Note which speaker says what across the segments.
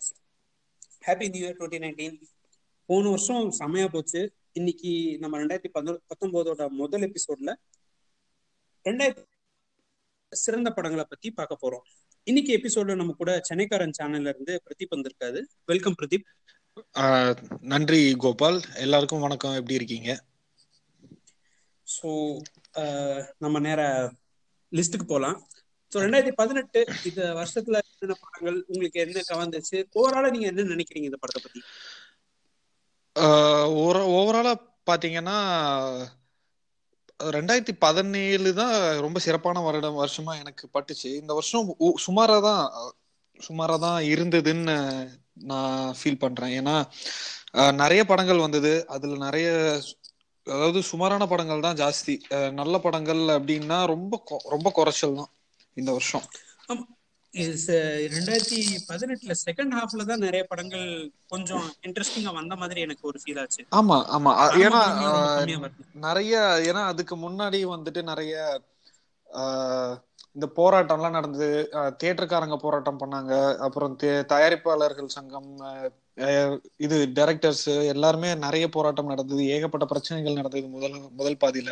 Speaker 1: Podcast happy new year twenty nineteen போன வருஷம் செமையா போச்சு. இன்னைக்கு நம்ம ரெண்டாயிரத்தி பத்தொ பத்தொன்பதோட முதல் எபிசோட்ல ரெண்டாயிரத்தி சிறந்த படங்களை பத்தி பார்க்க போறோம். இன்னைக்கு எபிசோட்ல நம்ம கூட சென்னைக்காரன் சேனல்ல இருந்து பிரதீப் வந்திருக்காரு. வெல்கம் பிரதீப்.
Speaker 2: நன்றி கோபால். எல்லாருக்கும் வணக்கம். எப்படி இருக்கீங்க?
Speaker 1: ஸோ நம்ம நேர லிஸ்ட்டுக்கு போகலாம் ஸோ ரெண்டாயிரத்தி பதினெட்டு இந்த வருஷத்துல என்னென்ன படங்கள் உங்களுக்கு என்ன கவர்ந்துச்சு? ஓவராலா நீங்க என்ன நினைக்கிறீங்க இந்த படத்தை பத்தி?
Speaker 2: ஓவராலா பாத்தீங்கன்னா ரெண்டாயிரத்தி பதினேழு தான் ரொம்ப சிறப்பான வருடம் வருஷமா எனக்கு பட்டுச்சு. இந்த வருஷம் சுமாரா தான் சுமாரா தான் இருந்ததுன்னு நான் ஃபீல் பண்றேன். ஏன்னா நிறைய படங்கள் வந்தது. அதுல நிறைய அதாவது சுமாரான படங்கள் தான் ஜாஸ்தி. நல்ல படங்கள் அப்படின்னா ரொம்ப ரொம்ப குறைச்சல் தான். இந்த வருஷம்.
Speaker 1: ரெண்டாயிரத்தி பதினெட்டுல செகண்ட் ஹாஃப்ல தான் நிறைய படங்கள் கொஞ்சம் இன்ட்ரெஸ்டிங்கா வந்த மாதிரி எனக்கு ஒரு ஃபீல் ஆச்சு.
Speaker 2: ஆமா ஆமா. ஏன்னா நிறைய ஏன்னா அதுக்கு முன்னாடி வந்துட்டு நிறைய இந்த போராட்டம்லாம் நடந்தது. தியேட்டருக்காரங்க போராட்டம் பண்ணாங்க. அப்புறம் தயாரிப்பாளர்கள் சங்கம் இது டைரக்டர்ஸ் எல்லாருமே நிறைய போராட்டம் நடந்தது. ஏகப்பட்ட பிரச்சனைகள் நடந்தது முதல் முதல் பாதியில.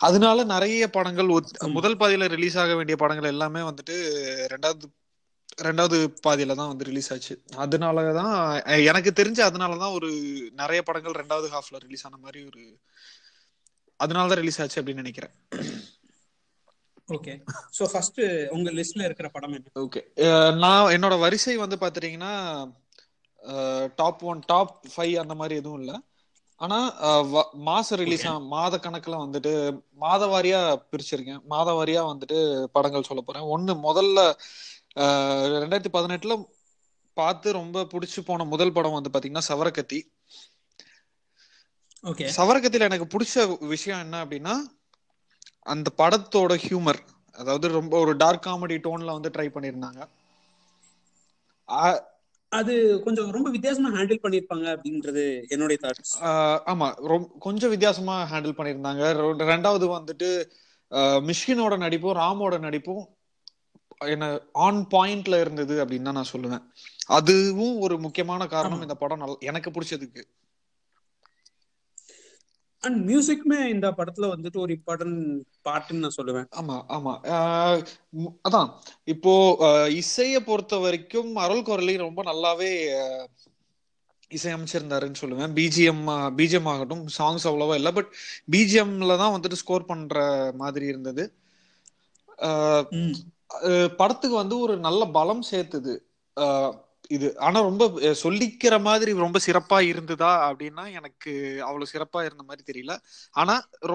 Speaker 2: அதனால நிறைய படங்கள் முதல் பாதியில ரிலீஸ் ஆக வேண்டிய படங்கள் எல்லாமே வந்துட்டு ரெண்டாவது ரெண்டாவது பாதியில தான் வந்து ரிலீஸ் ஆச்சு. அதனாலதான் எனக்கு தெரிஞ்சு அதனாலதான் ஒரு நிறைய படங்கள் ரெண்டாவது ஹாஃப்ல ரிலீஸ் ஆன மாதிரி ஒரு அதனாலதான் ரிலீஸ் ஆச்சு அப்படின்னு நினைக்கிறேன்.
Speaker 1: ஓகே சோ ஃபர்ஸ்ட் உங்க லிஸ்ட்ல இருக்கிற படம் என்ன?
Speaker 2: ஓகே நான் என்னோட வரிசை வந்து பாத்துட்டீங்கன்னா டாப் ஒன் டாப் ஃபைவ் அந்த மாதிரி எதுவும் இல்லை. ஆனா மாச ரிலீஸ் மாத கணக்குல வந்துட்டு மாத வாரியா பிரிச்சிருக்கேன். மாத வாரியா வந்துட்டு படங்கள் சொல்ல போறேன். ஒண்ணு முதல்ல ரெண்டாயிரத்தி பதினெட்டுல பார்த்து ரொம்ப பிடிச்சு போன முதல் படம் வந்து பாத்தீங்கன்னா சவரக்கத்தி. சவரக்கத்தில எனக்கு பிடிச்ச விஷயம் என்ன அப்படின்னா அந்த படத்தோட ஹியூமர் அதாவது ரொம்ப ஒரு டார்க் காமெடி டோன்ல வந்து ட்ரை பண்ணியிருந்தாங்க.
Speaker 1: அது கொஞ்சம் ரொம்ப வித்தியாசமா ஹேண்டில் பண்ணிருப்பாங்க அப்படின்றது என்னுடைய தாட்ஸ்
Speaker 2: ஆமா ரொம்ப கொஞ்சம் வித்தியாசமா ஹேண்டில் பண்ணிருந்தாங்க ரெண்டாவது வந்துட்டு மிஷ்கினோட நடிப்பும் ராமோட நடிப்பும் என்ன ஆன் பாயிண்ட்ல இருந்தது அப்படின்னு தான் நான் சொல்லுவேன். அதுவும் ஒரு முக்கியமான காரணம் இந்த படம் நல்ல எனக்கு பிடிச்சதுக்கு.
Speaker 1: அண்ட் மியூசிக்மே இந்த படத்துல வந்துட்டு ஒரு இம்பார்ட்டன்ட் பார்ட்னு நான் சொல்லுவேன்.
Speaker 2: ஆமா ஆமா. அதான். இப்போ இசைய பொறுத்த வரைக்கும் அருள் குரலி ரொம்ப நல்லாவே இசையமைச்சிருந்தாருன்னு சொல்லுவேன். பிஜிஎம் பிஜிஎம் ஆகட்டும் சாங்ஸ் அவ்வளவா இல்லை பட் பிஜிஎம்ல தான் வந்துட்டு ஸ்கோர் பண்ற மாதிரி இருந்தது. படத்துக்கு வந்து ஒரு நல்ல பலம் சேர்த்துது. இது ஆனா ரொம்ப சொல்லிக்கிற மாதிரி ரொம்ப சிறப்பா இருந்ததா அப்படின்னா எனக்கு அவ்வளவு சிறப்பா இருந்த மாதிரி தெரியல. ஆனா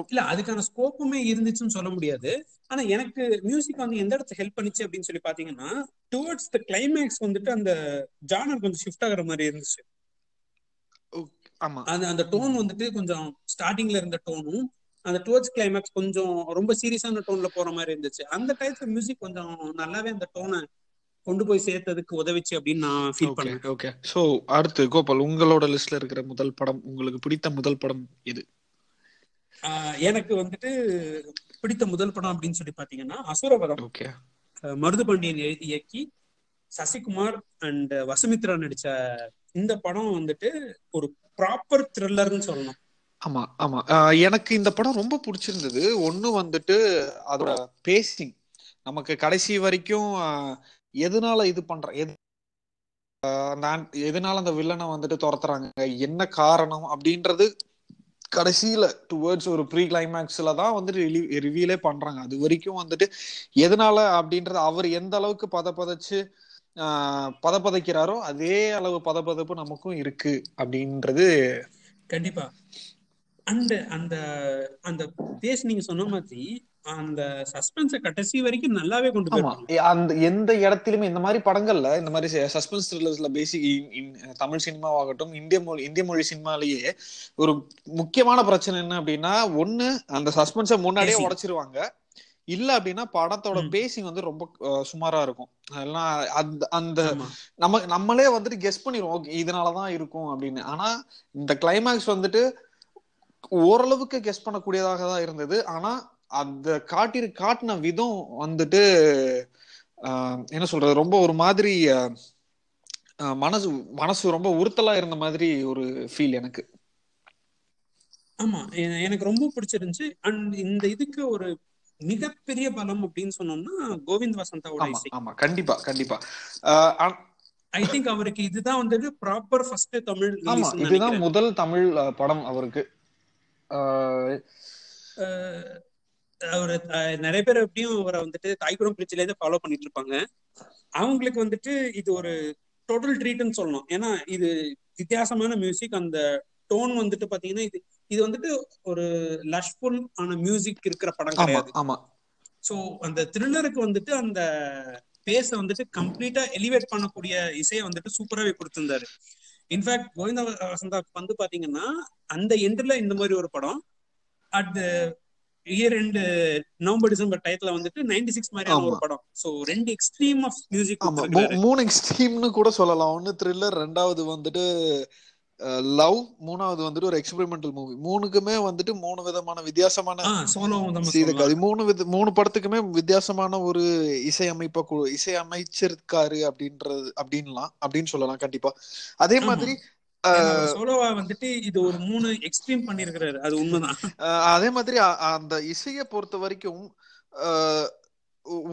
Speaker 1: இல்ல அதுக்கான ஸ்கோப்புமே இருந்துச்சுன்னு சொல்ல முடியாது. ஆனா எனக்கு மியூசிக் வந்து எந்த இடத்துல ஹெல்ப் பண்ணிச்சு அப்படின்னு சொல்லி பாத்தீங்கன்னா டுவர்ட்ஸ் த கிளைமேக்ஸ் வந்துட்டு அந்த ஜானர் கொஞ்சம் ஷிஃப்ட் ஆகுற மாதிரி இருந்துச்சு.
Speaker 2: ஆமா.
Speaker 1: அந்த அந்த டோன் வந்துட்டு கொஞ்சம் ஸ்டார்டிங்ல இருந்த டோனும் அந்த டுவர்ட்ஸ் கிளைமேக்ஸ் கொஞ்சம் ரொம்ப சீரியஸான டோன்ல போற மாதிரி இருந்துச்சு. அந்த டைப்ல மியூசிக் கொஞ்சம் நல்லாவே அந்த டோனை கொண்டு போய் சேர்த்ததுக்கு உதவிச்சு அப்படின்னு நான் ஃபீல் பண்ணேன்
Speaker 2: ஓகே சோ அடுத்து கோபால் உங்களோட லிஸ்ட்ல இருக்கிற முதல் படம் உங்களுக்கு பிடித்த முதல் படம் எது?
Speaker 1: எனக்கு வந்துட்டு பிடித்த முதல் படம் அப்படின்னு சொல்லி பாத்தீங்கன்னா அசுரபதம்
Speaker 2: ஓகே
Speaker 1: மருது பாண்டியன் எழுதி இயக்கி சசிகுமார் அண்ட் வசுமித்ரா நடிச்ச இந்த படம் வந்துட்டு ஒரு ப்ராப்பர் த்ரில்லர்னு சொல்லணும்.
Speaker 2: ஆமா ஆமா. எனக்கு இந்த படம் ரொம்ப பிடிச்சிருந்தது. ஒண்ணு வந்துட்டு அதோட பேசிங் நமக்கு கடைசி வரைக்கும் எதனால இது பண்ற எது நான் எதனால அந்த வில்லனை வந்துட்டு துரத்துறாங்க என்ன காரணம் அப்படின்றது கடைசியில டுவர்ட்ஸ் ஒரு ப்ரீ கிளைமேக்ஸ்ல தான் வந்துட்டு ரிவீலே பண்றாங்க. அது வரைக்கும் வந்துட்டு எதனால அப்படின்றது அவர் எந்த அளவுக்கு பத பதச்சு பதப்பதைக்கிறாரோ அதே அளவு பதப்பதப்பு நமக்கும் இருக்கு அப்படின்றது
Speaker 1: கண்டிப்பா. அந்த அந்த அந்த பேஸ் நீங்க சொன்ன மாதிரி அந்த சஸ்பென்ஸ கடைசி வரைக்கும் நல்லாவே கொண்டு போயிருப்பாங்க.
Speaker 2: அந்த எந்த இடத்திலுமே இந்த மாதிரி படங்கள்ல இந்த மாதிரி சஸ்பென்ஸ் த்ரில்லர்ஸ்ல பேசிக் தமிழ் சினிமாவாகட்டும் இந்திய மொழி இந்திய மொழி சினிமாலேயே ஒரு முக்கியமான பிரச்சனை என்ன அப்படின்னா ஒண்ணு அந்த சஸ்பென்ஸை முன்னாடியே உடைச்சிருவாங்க. இல்ல அப்படின்னா படத்தோட பேசிங் வந்து ரொம்ப சுமாரா இருக்கும். அதெல்லாம் அந்த அந்த நம்ம நம்மளே வந்துட்டு கெஸ் பண்ணிடுவோம் ஓகே இதனாலதான் இருக்கும் அப்படின்னு. ஆனா இந்த கிளைமேக்ஸ் வந்துட்டு ஓரளவுக்கு கெஸ் பண்ணக்கூடியதாக தான் இருந்தது. ஆனா அந்த காட்டிரு காட்டின விதம் வந்துட்டு என்ன சொல்றது ரொம்ப ஒரு மாதிரி மனசு மனசு ரொம்ப உறுத்தலா இருந்த மாதிரி ஒரு ஃபீல் எனக்கு.
Speaker 1: ஆமா. எனக்கு ரொம்ப பிடிச்சிருந்துச்சு. அண்ட் இந்த இதுக்கு ஒரு மிகப்பெரிய பலம் அப்படின்னு சொன்னோம்னா கோவிந்த் வசந்தாவோட
Speaker 2: ஆமா
Speaker 1: இசை.
Speaker 2: ஆமா. கண்டிப்பா கண்டிப்பா.
Speaker 1: ஐ திங்க் அவருக்கு இதுதான் வந்துட்டு ப்ராப்பர் ஃபர்ஸ்ட் தமிழ்
Speaker 2: ஆமா இதுதான் முதல் தமிழ் படம் அவருக்கு. அஹ்,
Speaker 1: நிறைய பேர் எப்படியும் அவரை வந்துட்டு தாய்குடம் பிரிட்ஜ்ல இருந்து ஃபாலோ பண்ணிட்டு இருப்பாங்க. அவங்களுக்கு வந்துட்டு இது ஒரு டோட்டல் ட்ரீட்னு சொல்லணும். ஏன்னா இது வித்தியாசமான மியூசிக் அந்த டோன் வந்துட்டு பாத்தீங்கன்னா இது இது வந்துட்டு ஒரு லஷ்ஃபுல் ஆன மியூசிக் இருக்கிற படம் கிடையாது.
Speaker 2: ஆமா.
Speaker 1: சோ அந்த த்ரில்லருக்கு வந்துட்டு அந்த பேஸ வந்துட்டு கம்ப்ளீட்டா எலிவேட் பண்ணக்கூடிய இசையை வந்துட்டு சூப்பராவே கொடுத்திருந்தாரு. இன்ஃபேக்ட் கோவிந்த வசந்தாக்கு வந்து பாத்தீங்கன்னா அந்த எண்ட்ல இந்த மாதிரி ஒரு படம் அட் இயர் ரெண்டு நவம்பர் டிசம்பர் டயத்துல வந்துட்டு நைன்டி சிக்ஸ் மாதிரியான ஒரு படம். சோ ரெண்டு எக்ஸ்ட்ரீம் ஆஃப் மியூசிக்
Speaker 2: மூணு எக்ஸ்ட்ரீம்னு கூட சொல்லலாம். ஒன்னு த்ரில்லர் ரெண்டாவது வந்துட்டு லவ் மூணாவது வந்துட்டு ஒரு எக்ஸ்பெரிமெண்டல் மூவி மூணுக்குமே வந்துட்டு மூணு விதமான வித்தியாசமான
Speaker 1: ஆஹ் சோலோ நம்ம
Speaker 2: சீத
Speaker 1: சொல்லலாம்.
Speaker 2: கதை மூணு வித மூணு படத்துக்குமே வித்தியாசமான ஒரு இசை அமைப்ப இசை அமைச்சிருக்காரு அப்படின்றது அப்படின்லாம் அப்படின்னு சொல்லலாம் கண்டிப்பா. அதே மாதிரி
Speaker 1: சோலோவா வந்துட்டு இது ஒரு மூணு எக்ஸ்ட்ரீம் பண்ணிருக்கிறாரு. அது உண்மைதான்.
Speaker 2: அதே மாதிரி அந்த இசையை பொறுத்த வரைக்கும்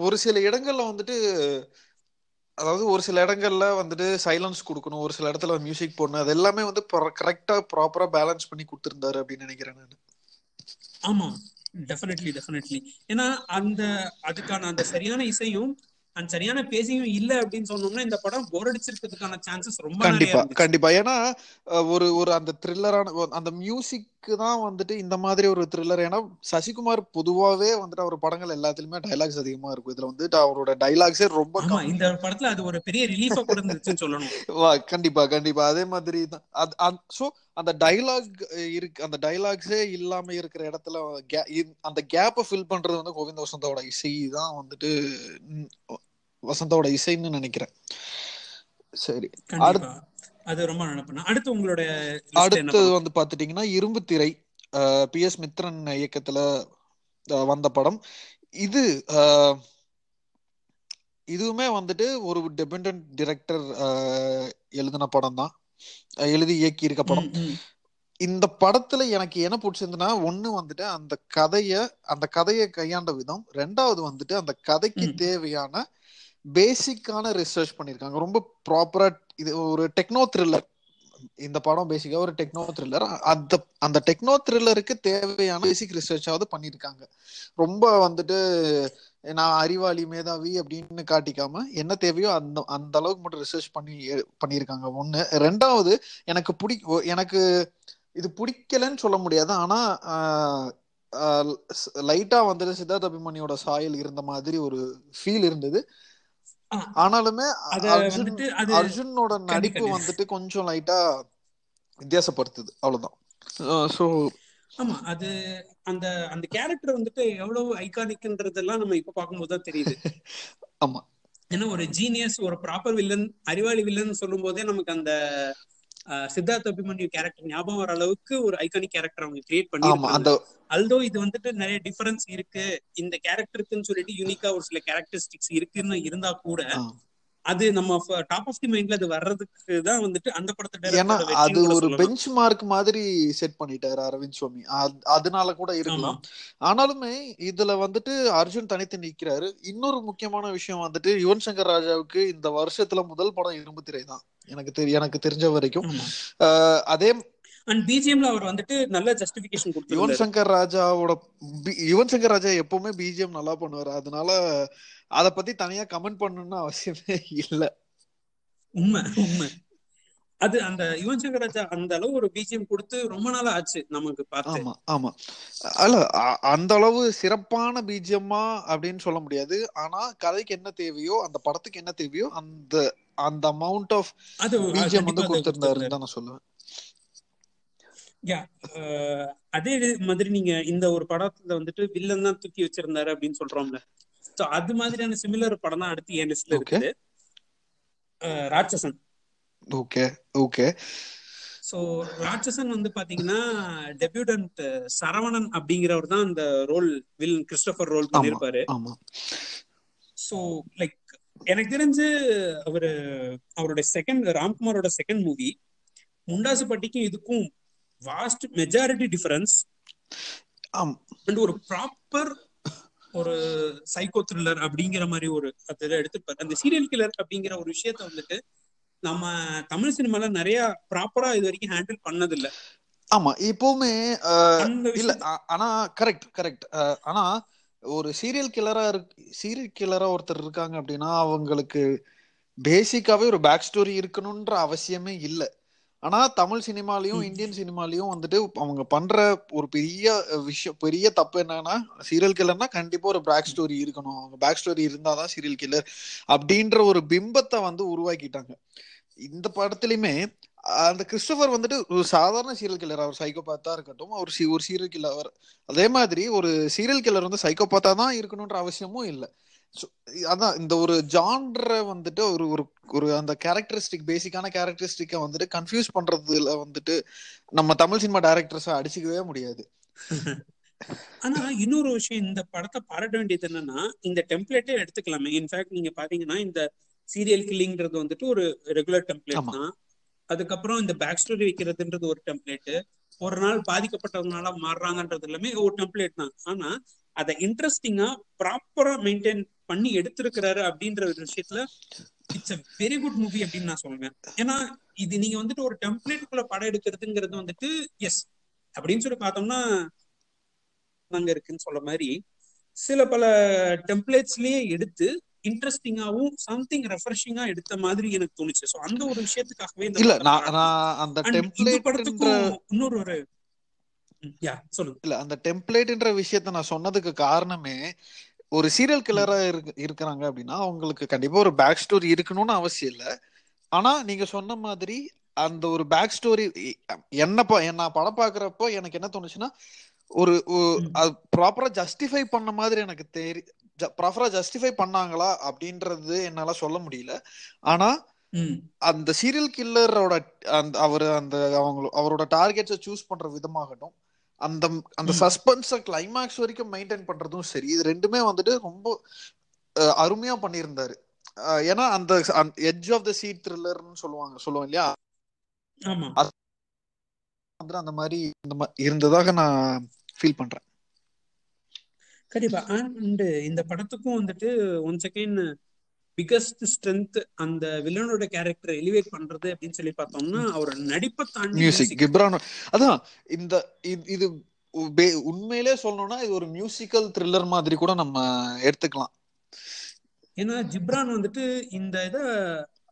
Speaker 2: ஒரு சில இடங்கள்ல வந்துட்டு அதாவது ஒரு சில இடங்கள்ல வந்துட்டு சைலன்ஸ் கொடுக்கணும் ஒரு சில இடத்துல மியூசிக் போடணும் அது எல்லாமே வந்து கரெக்டா ப்ராப்பரா பேலன்ஸ் பண்ணி கொடுத்திருந்தாரு அப்படின்னு நினைக்கிறேன் நான்.
Speaker 1: ஆமா. டெஃபினெட்லி டெஃபினெட்லி ஏன்னா அந்த அதுக்கான அந்த சரியான இசையும் அந்த சரியான பேசியும் இல்ல அப்படின்னு சொன்னோம்னா இந்த படம் போர் அடிச்சிருக்கிறதுக்கான சான்சஸ் ரொம்ப
Speaker 2: கண்டிப்பா கண்டிப்பா. ஏன்னா ஒரு ஒரு அந்த த்ரில்லரான அந்த மியூசிக் தான் வந்துட்டு இந்த மாதிரி ஒரு த்ரில்லர் ஏன்னா சசிகுமார் பொதுவாவே வந்துட்டு அவர் படங்கள் எல்லாத்துலயுமே டைலாக்ஸ் அதிகமா இருக்கும். இதுல வந்துட்டு அவரோட டைலாக்ஸே ரொம்ப
Speaker 1: இந்த படத்துல அது ஒரு பெரிய ரிலீஃபா கூட இருந்துச்சுன்னு சொல்லணும்.
Speaker 2: வா கண்டிப்பா கண்டிப்பா. அதே மாதிரி தான். சோ அந்த டைலாக் இருக்கு அந்த டைலாக்ஸே இல்லாம இருக்கிற இடத்துல அந்த கேப்பை ஃபில் பண்றது வந்து கோவிந்த வசந்தாவோட இசை தான் வந்துட்டு ம், வசந்தாவோட இசைன்னு நினைக்கிறேன். சரி அடுத்து
Speaker 1: அது ரொம்ப நினைப்பேன். அடுத்து உங்களோட லிஸ்ட் என்ன
Speaker 2: அடுத்தது வந்து பாத்துட்டீங்கன்னா இரும்பு திரை பி. எஸ். மித்ரன் இயக்கத்துல வந்த படம். இது இதுவுமே வந்துட்டு ஒரு டிபெண்டன்ட் டிரெக்டர் எழுதின படம் தான். எழுதி இயக்கி இருக்க படம் இந்த படத்துல எனக்கு என்ன பிடிச்சிருந்துன்னா ஒண்ணு வந்துட்டு அந்த கதைய அந்த கதையை கையாண்ட விதம். ரெண்டாவது வந்துட்டு அந்த கதைக்கு. தேவையான பேசிக்கான ரிசர்ச் பண்ணிருக்காங்க ரொம்ப ப்ராப்பரா இது ஒரு டெக்னோ த்ரில்லர் இந்த படம் பேசிக்கா ஒரு டெக்னோ த்ரில்லர் அந்த அந்த டெக்னோ த்ரில்லருக்கு தேவையான பேசிக் ரிசர்ச்சாவது பண்ணிருக்காங்க. ரொம்ப வந்துட்டு நான் அறிவாளி மேதாவி அப்படின்னு காட்டிக்காம என்ன தேவையோ அந்த அந்த அளவுக்கு மட்டும் ரிசர்ச் பண்ணி பண்ணியிருக்காங்க ஒண்ணு. ரெண்டாவது எனக்கு பிடி எனக்கு இது பிடிக்கலன்னு சொல்ல முடியாது. ஆனா லைட்டா வந்துட்டு சித்தார்த் அபிமன்யோட சாயல் இருந்த மாதிரி ஒரு ஃபீல் இருந்தது. ஆனாலுமே
Speaker 1: அத
Speaker 2: அர்ஜுன்
Speaker 1: வந்துட்டு அது
Speaker 2: அர்ஜுனோட நடிப்பு வந்துட்டு கொஞ்சம் லைட்டா வித்தியாசப்படுத்துது. அவ்வளவுதான். சோ
Speaker 1: ஆமா அது அந்த அந்த கேரக்டர் வந்துட்டு எவ்வளவு ஐகானிக்ன்றதெல்லாம் நம்ம இப்ப பார்க்கும்போது தான் தெரியுது.
Speaker 2: ஆமா.
Speaker 1: ஏன்னா ஒரு ஜீனியஸ் ஒரு ப்ராப்பர் வில்லன் அறிவாளி வில்லன் சொல்லும் போதே நமக்கு அந்த சித்தார்த் அபிமன்யு கேரக்டர் ஞாபகம் வர அளவுக்கு ஒரு ஐகானிக் கேரக்டர் அவங்க கிரியேட்
Speaker 2: அந்த
Speaker 1: அல்தோ இது வந்துட்டு நிறைய டிஃபரன்ஸ் இருக்கு இந்த கேரக்டருக்குன்னு சொல்லிட்டு யூனிக்கா ஒரு சில கேரக்டரிஸ்டிக்ஸ் இருக்குன்னு இருந்தா கூட. அது நம்ம டாப் ஆஃப் தி மைண்ட்ல அது வர்றதுக்கு தான் வந்துட்டு அந்த படத்தை
Speaker 2: ஏன்னா அது ஒரு பெஞ்ச் மார்க் மாதிரி செட் பண்ணிட்டாரு அரவிந்த் சுவாமி. அது- அதனால கூட இருக்கலாம். ஆனாலுமே இதுல வந்துட்டு அர்ஜுன் தனித்து நிக்கிறாரு. இன்னொரு முக்கியமான விஷயம் வந்துட்டு யுவன் சங்கர் ராஜாவுக்கு இந்த வருஷத்துல முதல் படம் இரும்பு திரை தான். எனக்கு தெரி எனக்கு தெரிஞ்ச வரைக்கும். அதே
Speaker 1: அண்ட் பிஜிஎம்ல அவர் வந்துட்டு நல்ல ஜஸ்டிபிகேஷன்
Speaker 2: யுவன்
Speaker 1: கொடுத்திருந்தாரு
Speaker 2: சங்கர் ராஜாவோட யுவன் சங்கர் ராஜா எப்பவுமே பிஜிஎம் நல்லா பண்ணுவாரு. அதனால அத பத்தி தனியா கமெண்ட் பண்ணணும்னு அவசியமே இல்ல.
Speaker 1: உண்மை உண்மை. அது அந்த யுவன் சங்கர் ராஜா அந்த அளவு ஒரு பிஜிஎம் கொடுத்து ரொம்ப நாள் ஆச்சு நமக்கு பார்த்து.
Speaker 2: ஆமா ஆமா. அல்ல அந்த அளவு சிறப்பான பிஜிஎம்மா அப்படின்னு சொல்ல முடியாது. ஆனா கதைக்கு என்ன தேவையோ அந்த படத்துக்கு என்ன தேவையோ அந்த அந்த அமௌண்ட் ஆஃப் பிஜிஎம் வந்து கொடுத்திருந்தாருன்னு
Speaker 1: கொடுத்திருந்தாரு.
Speaker 2: தான் நான் சொல்லுவேன்.
Speaker 1: யா அதே மாதிரி நீங்க இந்த ஒரு படத்துல வந்துட்டு வில்லன் தான் தூக்கி வச்சிருந்தாரு அப்படின்னு சொல்றோம்ல. சோ அது மாதிரியான சிமிலர் படம் தான் அடுத்து என் லிஸ்ட்ல இருக்குது. Ratsasan.
Speaker 2: Okay okay
Speaker 1: so Ratsasan வந்து பாத்தீங்கன்னா டெபியூடன்ட் சரவணன் அப்படிங்கிறவர் தான் அந்த ரோல் வில்லன் கிறிஸ்டோபர் ரோல் பண்ணிருப்பாரு. சோ லைக் எனக்கு தெரிஞ்சு அவரு அவருடைய செகண்ட் ராம்குமாரோட செகண்ட் மூவி முண்டாசு பட்டிக்கும் இதுக்கும் வாஸ்ட் மெஜாரிட்டி டிஃபரன்ஸ்
Speaker 2: ஆம்.
Speaker 1: அண்ட் ஒரு ப்ராப்பர் ஒரு சைக்கோ த்ரில்லர் அப்படிங்கிற மாதிரி ஒரு அதுல எடுத்துப்பாரு அந்த சீரியல் கில்லர் அப்படிங்கிற ஒரு விஷயத்த வந்துட்டு நம்ம தமிழ் சினிமால நிறைய ப்ராப்பரா இது வரைக்கும் ஹேண்டில் பண்ணதில்ல.
Speaker 2: ஆமா இப்பவுமே அஹ்,
Speaker 1: அந்த
Speaker 2: இல்ல ஆனா கரெக்ட் கரெக்ட் ஆனா ஒரு சீரியல் கில்லரா இருக்கு சீரியல் கில்லரா ஒருத்தர் இருக்காங்க அப்படின்னா அவங்களுக்கு பேசிக்காவே ஒரு பேக் ஸ்டோரி இருக்கணும்ன்ற அவசியமே இல்ல. ஆனா தமிழ் சினிமாலயும். இந்தியன் சினிமாலயும் வந்துட்டு அவங்க பண்ற ஒரு பெரிய விஷயம் பெரிய தப்பு என்னன்னா சீரியல் கில்லர்னா கண்டிப்பா ஒரு பேக் ஸ்டோரி இருக்கணும். அவங்க பேக் ஸ்டோரி இருந்தாதான் சீரியல் கில்லர் அப்படின்ற ஒரு பிம்பத்தை வந்து உருவாக்கிட்டாங்க. இந்த படத்துலயுமே அந்த கிறிஸ்டோபர் வந்துட்டு ஒரு சாதாரண சீரியல் கில்லர் அவர் சைக்கோபாத்தா இருக்கட்டும் அவர் சி- ஒரு சீரியல் கில்லர் அதே மாதிரி ஒரு சீரியல் கில்லர் வந்து சைக்கோபாத்தா தான் இருக்கணும்ன்ற அவசியமும் இல்லை. அதான் இந்த ஒரு ஜான்ர வந்துட்டு ஒரு ஒரு ஒரு அந்த கேரக்டரிஸ்டிக் பேசிக்கான கேரக்டரிஸ்டிக்கை வந்துட்டு கன்ஃபியூஸ் பண்றதுல வந்துட்டு நம்ம தமிழ் சினிமா டைரக்டர்ஸை அடிச்சுக்கவே முடியாது.
Speaker 1: ஆனா இன்னொரு விஷயம் இந்த படத்தை பாராட்ட வேண்டியது என்னன்னா இந்த டெம்ப்ளேட்டே எடுத்துக்கலாமே. இன்ஃபேக்ட் நீங்க பாத்தீங்கன்னா இந்த சீரியல் கில்லிங்கிறது வந்துட்டு ஒரு ரெகுலர் டெம்ப்ளேட். தான். அதுக்கப்புறம் இந்த பேக் ஸ்டோரி வைக்கிறதுன்றது ஒரு டெம்ப்ளேட் ஒரு நாள் பாதிக்கப்பட்டவங்களால மாறுறாங்கன்றது எல்லாமே ஒரு டெம்ப்ளேட் தான். ஆனா அதை இன்ட்ரெஸ்டிங்கா ப்ராப்பரா மெயின்டைன் பண்ணி எடுத்திருக்கிறாரு அப்படின்ற ஒரு விஷயத்துல it's a very good movie அப்படின்னு நான் சொல்லுவேன். ஏன்னா இது நீங்க வந்துட்டு ஒரு டெம்ப்ளேட்டுக்குள்ள படம் எடுக்கிறதுங்கிறது வந்துட்டு எஸ் அப்படின்னு சொல்லி பார்த்தோம்னா அங்க இருக்குன்னு சொல்ல மாதிரி சில பல டெம்ப்ளேட்ஸ்லயே எடுத்து இன்ட்ரெஸ்டிங்காவும் சம்திங் ரெஃப்ரெஷிங்கா எடுத்த மாதிரி எனக்கு தோணுச்சு. சோ அந்த ஒரு விஷயத்துக்காகவே
Speaker 2: இல்ல நான் அந்த டெம்ப்ளேட்ன்ற
Speaker 1: படத்துக்கும் இன்னொரு ஒரு
Speaker 2: இல்ல அந்த டெம்ப்ளேட்ன்ற விஷயத்த நான் சொன்னதுக்கு காரணமே ஒரு சீரியல் கில்லரா இருக்கு இருக்கிறாங்க அப்படின்னா அவங்களுக்கு கண்டிப்பா ஒரு பேக் ஸ்டோரி இருக்கணும்னு அவசியம் இல்ல ஆனா நீங்க சொன்ன மாதிரி அந்த ஒரு பேக் ஸ்டோரி என்ன நான் படம் பாக்குறப்போ எனக்கு என்ன தோணுச்சுன்னா ஒரு. ப்ராப்பரா ஜஸ்டிஃபை பண்ண மாதிரி எனக்கு தெரி ப்ராப்பரா ஜஸ்டிஃபை பண்ணாங்களா அப்படின்றது என்னால சொல்ல முடியல ஆனா. அந்த சீரியல் கில்லரோட அந்த அவர் அந்த அவங்க அவரோட டார்கெட்ஸை சூஸ் பண்ற விதமாகட்டும் அந்த அந்த. சஸ்பென்ஸை கிளைமேக்ஸ் வரைக்கும் மெயின்டைன் பண்றதும் சரி. இது ரெண்டுமே வந்துட்டு ரொம்ப அருமையா பண்ணியிருந்தாரு. ஏன்னா அந்த எட்ஜ் ஆஃப் த சீட் த்ரில்லர்னு சொல்லுவாங்க சொல்லுவோம் இல்லையா? வந்துட்டு அந்த மாதிரி இந்த இருந்ததாக நான் ஃபீல் பண்றேன்.
Speaker 1: கண்டிப்பா. அண்ட் இந்த படத்துக்கும் வந்துட்டு ஒன் செகண்ட் பிகஸ்ட் ஸ்ட்ரென்த் அந்த வில்லனோட கேரக்டர் எலிவேட் பண்றது அப்படின்னு சொல்லி பார்த்தோம்னா அவர் நடிப்பை தாண்டி
Speaker 2: மியூசிக். கிப்ரான் அதான் இந்த இது- உண்மையிலே சொல்லணும்னா இது ஒரு மியூசிக்கல் த்ரில்லர் மாதிரி கூட நம்ம எடுத்துக்கலாம்.
Speaker 1: ஏன்னா ஜிப்ரான் வந்துட்டு இந்த இத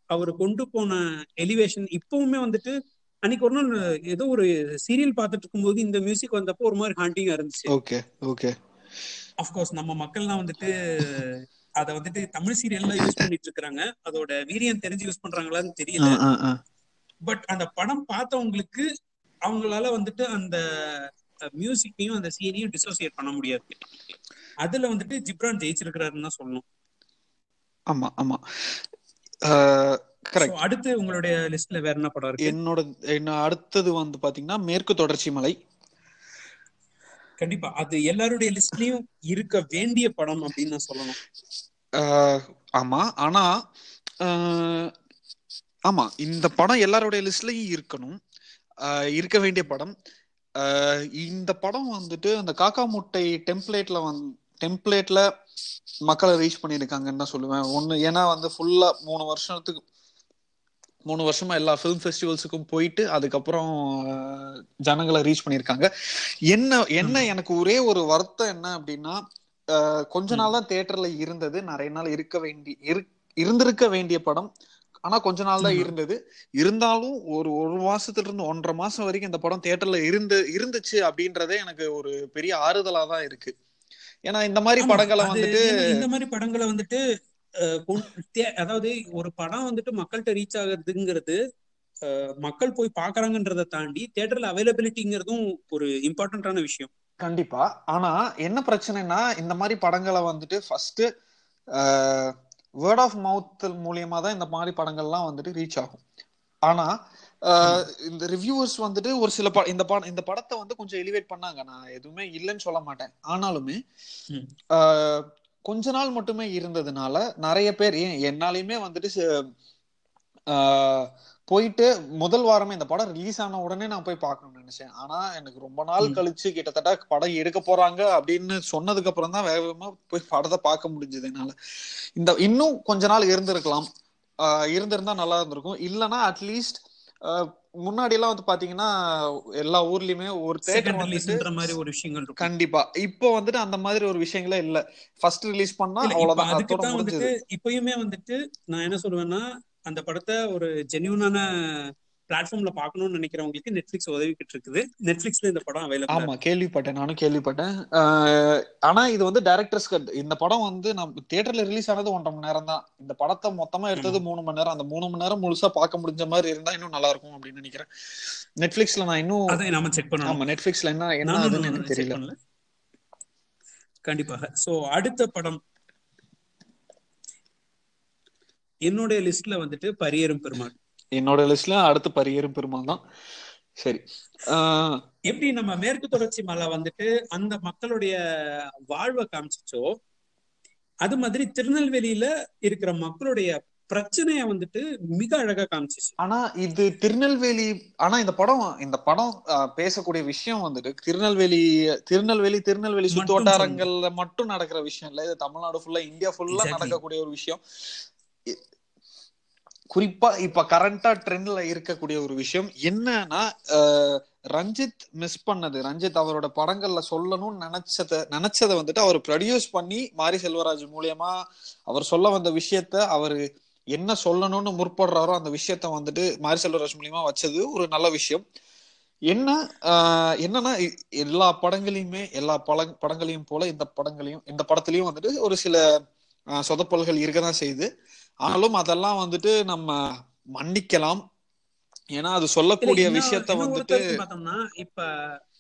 Speaker 1: அவர் கொண்டு போன எலிவேஷன் இப்பவுமே வந்துட்டு அன்னைக்கு ஒரு நாள் ஏதோ ஒரு சீரியல் பார்த்துட்டு இருக்கும்போது இந்த மியூசிக் வந்தப்போ ஒரு மாதிரி ஹாண்டிங்கா இருந்துச்சு.
Speaker 2: ஓகே ஓகே
Speaker 1: அஃப்கோர்ஸ் நம்ம மக்கள்லாம் வந்துட்டு அத வந்துட்டு தமிழ் சீரியல்ல யூஸ் பண்ணிட்டு இருக்காங்க அதோட வீரியம் தெரிஞ்சு யூஸ் பண்றாங்களான்னு தெரியல. பட் அந்த படம் பார்த்தவங்களுக்கு அவங்களால வந்துட்டு அந்த மியூசிக்கையும் அந்த சீனையும் டிசோசியேட் பண்ண முடியாது. அதுல வந்துட்டு ஜிப்ரான் ஜெயிச்சிருக்கிறாருன்னு தான் சொல்லணும்.
Speaker 2: ஆமா ஆமா.
Speaker 1: அடுத்து உங்களுடைய லிஸ்ட்ல வேற என்ன படம் இருக்கு?
Speaker 2: என்னோட என்ன அடுத்தது வந்து பாத்தீங்கன்னா மேற்கு தொடர்ச்சி மலை.
Speaker 1: கண்டிப்பா. அது எல்லாருடைய லிஸ்ட்லயும் இருக்க வேண்டிய படம் அப்படின்னு நான் சொல்லணும்.
Speaker 2: ஆமா. ஆனா ஆமா. இந்த படம் எல்லாருடைய லிஸ்ட்லயும் இருக்கணும். இருக்க வேண்டிய படம். இந்த படம் வந்துட்டு அந்த காக்கா முட்டை டெம்ப்ளேட்ல வந் டெம்ப்ளேட்ல மக்களை ரீச் பண்ணியிருக்காங்கன்னு தான் சொல்லுவேன். ஒண்ணு ஏன்னா வந்து ஃபுல்லா மூணு வருஷத்துக்கு மூணு வருஷமா எல்லா ஃபிலிம் ஃபெஸ்டிவல்ஸுக்கும் போயிட்டு அதுக்கப்புறம் ஜனங்களை ரீச் பண்ணியிருக்காங்க. என்ன என்ன. எனக்கு ஒரே ஒரு வருத்தம் என்ன அப்படின்னா கொஞ்ச. நாள் தான் தியேட்டர்ல இருந்தது. நிறைய நாள் இருக்க வேண்டி இரு- இருந்திருக்க வேண்டிய படம். ஆனா கொஞ்ச நாள் தான். இருந்தது. இருந்தாலும் ஒரு ஒரு மாசத்துல இருந்து ஒன்றரை மாசம் வரைக்கும் இந்த படம் தியேட்டர்ல இருந்து இருந்துச்சு அப்படின்றதே எனக்கு ஒரு பெரிய ஆறுதலா தான் இருக்கு. ஏன்னா இந்த மாதிரி படங்களை வந்துட்டு
Speaker 1: இந்த மாதிரி படங்களை வந்துட்டு அதாவது ஒரு படம் வந்துட்டு மக்கள்கிட்ட ரீச் ஆகுறதுங்கிறது மக்கள் போய் பாக்குறாங்கன்றதை தாண்டி தியேட்டர்ல அவைலபிலிட்டிங்கிறதும் ஒரு இம்பார்ட்டன்டான விஷயம்.
Speaker 2: கண்டிப்பா. ஆனா என்ன பிரச்சனைனா இந்த மாதிரி படங்களை வந்துட்டு ஃபர்ஸ்ட் வேர்ட் ஆஃப் மவுத் மூலியமா தான் இந்த மாதிரி படங்கள்லாம் வந்துட்டு ரீச் ஆகும். ஆனா இந்த ரிவ்யூவர்ஸ் வந்துட்டு ஒரு சில ப- இந்த படம் இந்த படத்தை வந்து கொஞ்சம் எலிவேட் பண்ணாங்க. நான் எதுவுமே இல்லைன்னு சொல்ல மாட்டேன். ஆனாலுமே கொஞ்ச நாள் மட்டுமே இருந்ததுனால நிறைய பேர் ஏன் என்னாலையுமே வந்துட்டு போயிட்டு முதல் வாரமே இந்த படம் ரிலீஸ் ஆன உடனே நான் போய் பார்க்கணும்னு நினைச்சேன். ஆனா எனக்கு ரொம்ப நாள். கழிச்சு கிட்டத்தட்ட படம் எடுக்க போறாங்க அப்படின்னு சொன்னதுக்கு அப்புறம் தான் வேக வேகமா போய் படத்தை பார்க்க முடிஞ்சது என்னால. இந்த இன்னும் கொஞ்ச நாள் இருந்திருக்கலாம். இருந்திருந்தா நல்லா இருந்திருக்கும். இல்லைன்னா அட்லீஸ்ட் முன்னாடி எல்லாம் வந்து பாத்தீங்கன்னா எல்லா ஊர்லயுமே ஒரு தேட்டர் வந்துட்டு
Speaker 1: மாதிரி ஒரு விஷயங்கள்
Speaker 2: கண்டிப்பா. இப்போ வந்துட்டு அந்த மாதிரி ஒரு விஷயங்களே இல்ல. ஃபர்ஸ்ட் ரிலீஸ் பண்ணா அவ்வளவுதான். அதோட
Speaker 1: வந்துட்டு இப்பயுமே வந்துட்டு நான் என்ன சொல்லுவேன்னா அந்த படத்தை ஒரு ஜென்யூனான பிளாட்ஃபார்ம்ல பார்க்கணும்னு நினைக்கிறவங்களுக்கு நெட்ஃபிளிக்ஸ் உதவிக்கிட்டு இருக்குது நெட்ஃபிளிக்ஸ்ல இந்த படம் அவைலபிள்
Speaker 2: ஆமா கேள்விப்பட்டேன் நானும் கேள்விப்பட்டேன். ஆனா இது வந்து டைரக்டர்ஸ் கட் இந்த படம் வந்து நம்ம தியேட்டர்ல ரிலீஸ் ஆனது ஒன்றரை மணி நேரம் தான் இந்த படத்தை மொத்தமா எடுத்தது மூணு மணி நேரம். அந்த மூணு மணி நேரம் முழுசா பார்க்க முடிஞ்ச மாதிரி இருந்தா இன்னும் நல்லா இருக்கும் அப்படின்னு நினைக்கிறேன். நெட்ஃபிளிக்ஸ்ல நான் இன்னும்
Speaker 1: அதை நாம செக் பண்ணணும்.
Speaker 2: ஆமா நெட்ஃபிளிக்ஸ்ல என்ன என்ன ஆகுதுன்னு எனக்கு தெரியல.
Speaker 1: கண்டிப்பாக. சோ அடுத்த படம். என்னுடைய லிஸ்ட்ல வந்துட்டு பரியேறும் பெருமாள்.
Speaker 2: என்னோட லிஸ்ட்ல அடுத்து பரியேறும் பெருமாள் தான். சரி. ஆஹ்
Speaker 1: எப்படி நம்ம மேற்கு தொடர்ச்சி மலை வந்துட்டு அந்த மக்களுடைய வாழ்வை காமிச்சிச்சோ அது மாதிரி திருநெல்வேலியில இருக்கிற மக்களுடைய பிரச்சனைய வந்துட்டு மிக அழகா காமிச்சிச்சு.
Speaker 2: ஆனா இது திருநெல்வேலி ஆனா இந்த படம் இந்த படம் ஆஹ், பேசக்கூடிய விஷயம் வந்துட்டு திருநெல்வேலி திருநெல்வேலி திருநெல்வேலி சுத்து
Speaker 1: மட்டும்
Speaker 2: வட்டாரங்கள்ல மட்டும் நடக்கிற விஷயம் இல்ல. இது தமிழ்நாடு ஃபுல்லா இந்தியா ஃபுல்லா. நடக்கக்கூடிய ஒரு விஷயம். குறிப்பா இப்ப கரண்டா ட்ரெண்ட்ல இருக்கக்கூடிய ஒரு விஷயம் என்னன்னா ரஞ்சித் மிஸ் பண்ணது. ரஞ்சித் அவரோட படங்கள்ல சொல்லணும்னு நினைச்சத நினைச்சதை வந்துட்டு அவர் ப்ரொடியூஸ் பண்ணி மாரி செல்வராஜ் மூலியமா அவர் சொல்ல வந்த விஷயத்த அவரு என்ன சொல்லணும்னு முற்படுறாரோ அந்த விஷயத்த வந்துட்டு மாரி செல்வராஜ் மூலியமா வச்சது ஒரு நல்ல விஷயம். என்ன என்னன்னா எல்லா படங்களையுமே எல்லா பட படங்களையும் போல இந்த படங்களையும் இந்த படத்துலயும் வந்துட்டு ஒரு சில சொதப்பல்கள் இருக்கதான் செய்யுது ஆனாலும் அதெல்லாம் வந்துட்டு நம்ம மன்னிக்கலாம். ஏன்னா அது சொல்லக்கூடிய விஷயத்த வந்துட்டு
Speaker 1: பார்த்தோம்னா இப்ப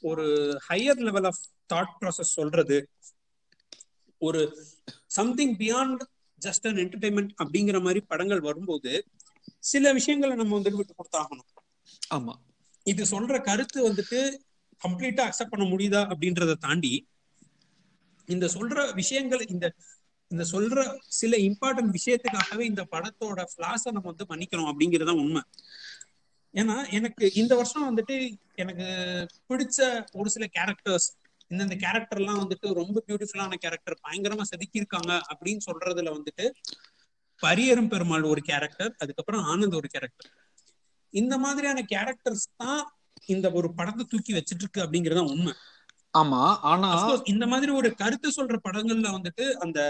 Speaker 1: ஒரு higher level of thought process சொல்றது ஒரு something beyond just an entertainment அப்படிங்கிற மாதிரி படங்கள் வரும்போது சில விஷயங்களை நம்ம வந்துட்டு விட்டு கொடுத்தாகணும்.
Speaker 2: ஆமா.
Speaker 1: இது சொல்ற கருத்து வந்துட்டு கம்ப்ளீட்டா அக்செப்ட் பண்ண முடியுதா அப்படின்றத தாண்டி இந்த சொல்ற விஷயங்கள் இந்த இந்த சொல்ற சில இம்பார்ட்டன்ட் விஷயத்துக்காகவே இந்த படத்தோட ஃபிளாஸ நம்ம வந்து மன்னிக்கிறோம் அப்படிங்கறத உண்மை. ஏன்னா எனக்கு இந்த வருஷம் வந்துட்டு எனக்கு பிடிச்ச ஒரு சில கேரக்டர்ஸ் இந்தந்த கேரக்டர் எல்லாம் வந்துட்டு ரொம்ப பியூட்டிஃபுல்லான கேரக்டர் பயங்கரமா செதுக்கியிருக்காங்க அப்படின்னு சொல்றதுல வந்துட்டு பரியரும் பெருமாள் ஒரு கேரக்டர் அதுக்கப்புறம் ஆனந்த் ஒரு கேரக்டர் இந்த மாதிரியான கேரக்டர்ஸ் தான் இந்த ஒரு படத்தை தூக்கி வச்சிட்டு இருக்கு அப்படிங்கறது உண்மை.
Speaker 2: ஆமா ஆனா
Speaker 1: இந்த மாதிரி ஒரு கருத்து சொல்ற படங்கள்ல வந்துட்டு அந்த